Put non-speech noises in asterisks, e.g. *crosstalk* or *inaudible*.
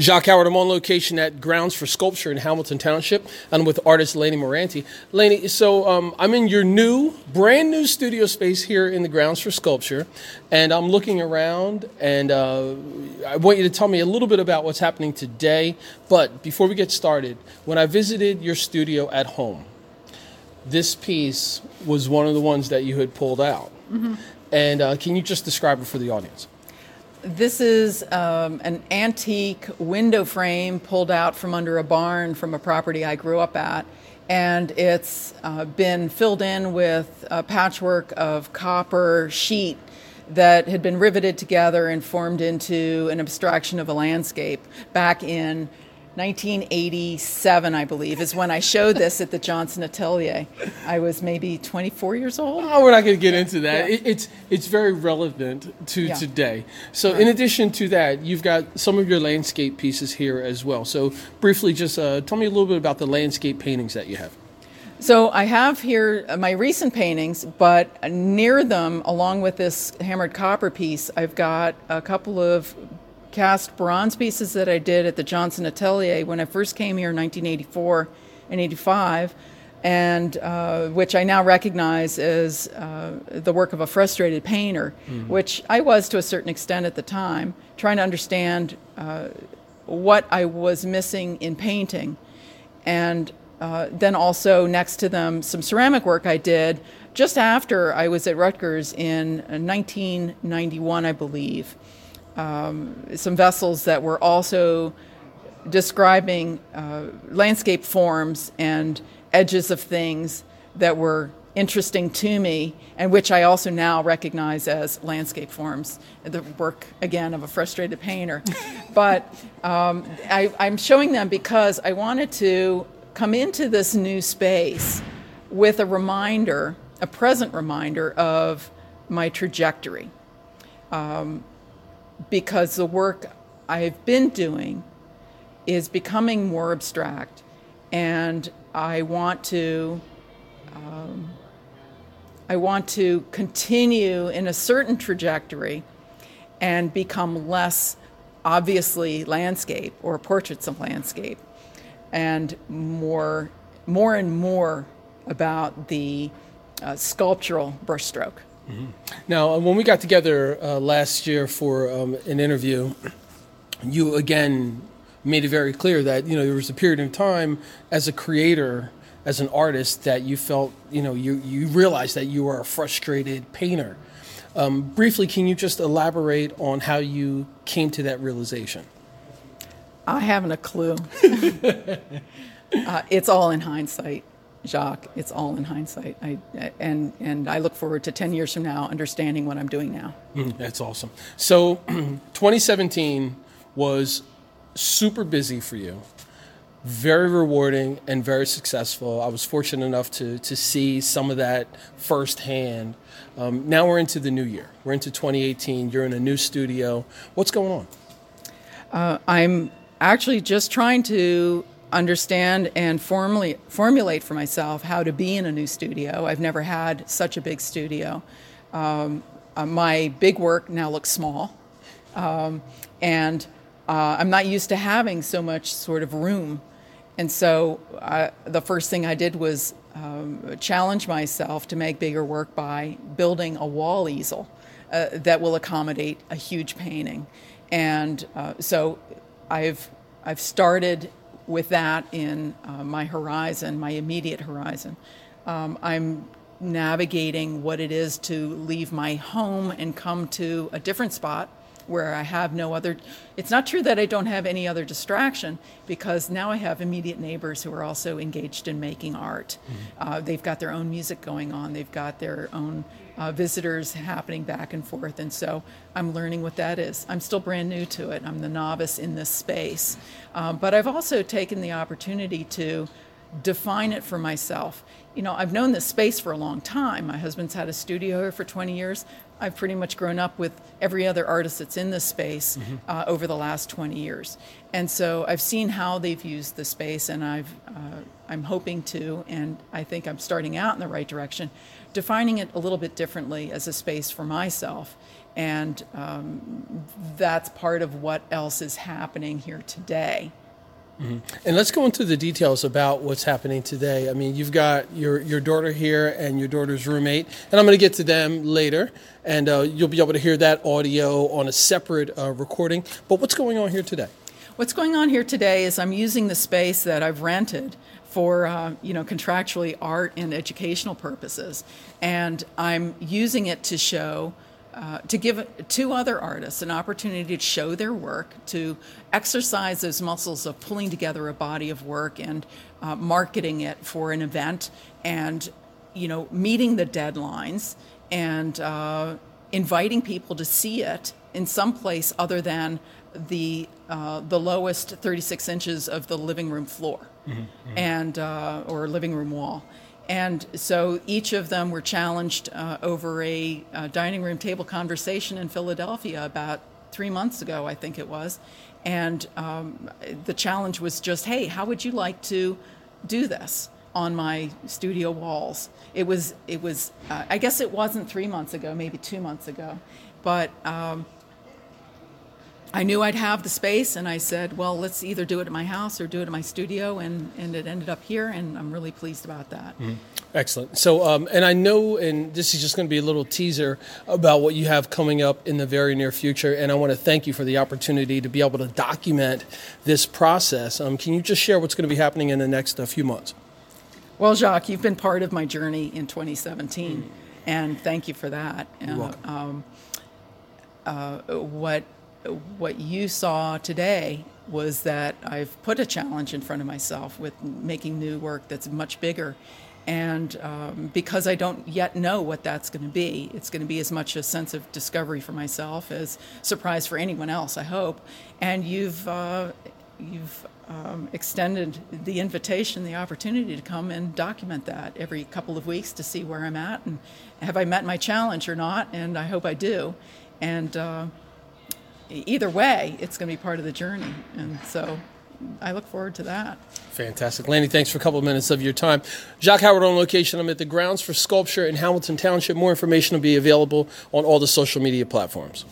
Jacques Howard, I'm on location at Grounds for Sculpture in Hamilton Township. I'm with artist Leni Morante. Leni, so um, I'm in your new, brand new studio space here in the Grounds for Sculpture, and I'm looking around, and uh, I want you to tell me a little bit about what's happening today. But before we get started, when I visited your studio at home, this piece was one of the ones that you had pulled out. Mm-hmm. And uh, can you just describe it for the audience? This is um, an antique window frame pulled out from under a barn from a property I grew up at. And it's uh, been filled in with a patchwork of copper sheet that had been riveted together and formed into an abstraction of a landscape back in 1987, I believe, is when I showed this at the Johnson Atelier. I was maybe 24 years old. Oh, we're not going to get into that. Yeah. It, it's it's very relevant to yeah. today. So, right. in addition to that, you've got some of your landscape pieces here as well. So, briefly, just uh, tell me a little bit about the landscape paintings that you have. So I have here my recent paintings, but near them, along with this hammered copper piece, I've got a couple of cast bronze pieces that I did at the Johnson Atelier when I first came here in 1984 and 85, and uh, which I now recognize as uh, the work of a frustrated painter, mm-hmm. which I was to a certain extent at the time, trying to understand uh, what I was missing in painting. And uh, then also next to them, some ceramic work I did just after I was at Rutgers in 1991, I believe um, some vessels that were also describing uh, landscape forms and edges of things that were interesting to me and which I also now recognize as landscape forms, the work again of a frustrated painter. *laughs* but um, I, I'm showing them because I wanted to come into this new space with a reminder, a present reminder of my trajectory. Um, because the work I've been doing is becoming more abstract, and I want to. Um, I want to continue in a certain trajectory and become less obviously landscape or portraits of landscape and more more and more about the uh, sculptural brushstroke. Mm-hmm. Now, uh, when we got together uh, last year for um, an interview, you again made it very clear that you know there was a period of time as a creator, as an artist, that you felt you know you you realized that you were a frustrated painter. Um, briefly, can you just elaborate on how you came to that realization? I haven't a clue. *laughs* uh, it's all in hindsight. Jacques, it's all in hindsight. I, and, and I look forward to 10 years from now understanding what I'm doing now. Mm, that's awesome. So *clears throat* 2017 was super busy for you, very rewarding and very successful. I was fortunate enough to, to see some of that firsthand. Um, now we're into the new year. We're into 2018. You're in a new studio. What's going on? Uh, I'm actually just trying to understand and formally, formulate for myself how to be in a new studio. I've never had such a big studio. Um, uh, my big work now looks small, um, and uh, I'm not used to having so much sort of room. And so uh, the first thing I did was um, challenge myself to make bigger work by building a wall easel uh, that will accommodate a huge painting. And uh, so I've I've started with that in uh, my horizon, my immediate horizon. Um, I'm navigating what it is to leave my home and come to a different spot where I have no other. It's not true that I don't have any other distraction because now I have immediate neighbors who are also engaged in making art. Mm-hmm. Uh, they've got their own music going on, they've got their own uh, visitors happening back and forth. And so I'm learning what that is. I'm still brand new to it, I'm the novice in this space. Um, but I've also taken the opportunity to define it for myself. You know, I've known this space for a long time. My husband's had a studio here for 20 years. I've pretty much grown up with every other artist that's in this space mm-hmm. uh, over the last 20 years. And so I've seen how they've used the space, and I've, uh, I'm hoping to, and I think I'm starting out in the right direction, defining it a little bit differently as a space for myself And um, that's part of what else is happening here today. Mm-hmm. And let's go into the details about what's happening today. I mean, you've got your, your daughter here and your daughter's roommate, and I'm going to get to them later, and uh, you'll be able to hear that audio on a separate uh, recording. But what's going on here today? What's going on here today is I'm using the space that I've rented for uh, you know contractually art and educational purposes, and I'm using it to show. Uh, to give two other artists an opportunity to show their work, to exercise those muscles of pulling together a body of work and uh, marketing it for an event, and you know meeting the deadlines and uh, inviting people to see it in some place other than the uh, the lowest 36 inches of the living room floor mm-hmm, mm-hmm. and uh, or living room wall. And so each of them were challenged uh, over a, a, dining room table conversation in Philadelphia about three months ago, I think it was. And um, the challenge was just, hey, how would you like to do this on my studio walls? It was, it was. Uh, I guess it wasn't three months ago, maybe two months ago, but. Um, I knew I'd have the space, and I said, well, let's either do it at my house or do it at my studio, and, and it ended up here, and I'm really pleased about that. Mm-hmm. Excellent. So, um, and I know, and this is just going to be a little teaser about what you have coming up in the very near future, and I want to thank you for the opportunity to be able to document this process. Um, can you just share what's going to be happening in the next uh, few months? Well, Jacques, you've been part of my journey in 2017, mm-hmm. and thank you for that. Uh. Um, uh, what what you saw today was that I've put a challenge in front of myself with making new work that's much bigger. And um, because I don't yet know what that's going to be, it's going to be as much a sense of discovery for myself as surprise for anyone else, I hope. And you've, uh, you've um, extended the invitation, the opportunity to come and document that every couple of weeks to see where I'm at and have I met my challenge or not. And I hope I do. And uh, either way, it's going to be part of the journey. And so I look forward to that. Fantastic. Leni, thanks for a couple of minutes of your time. Jacques Howard on location. I'm at the Grounds for Sculpture in Hamilton Township. More information will be available on all the social media platforms.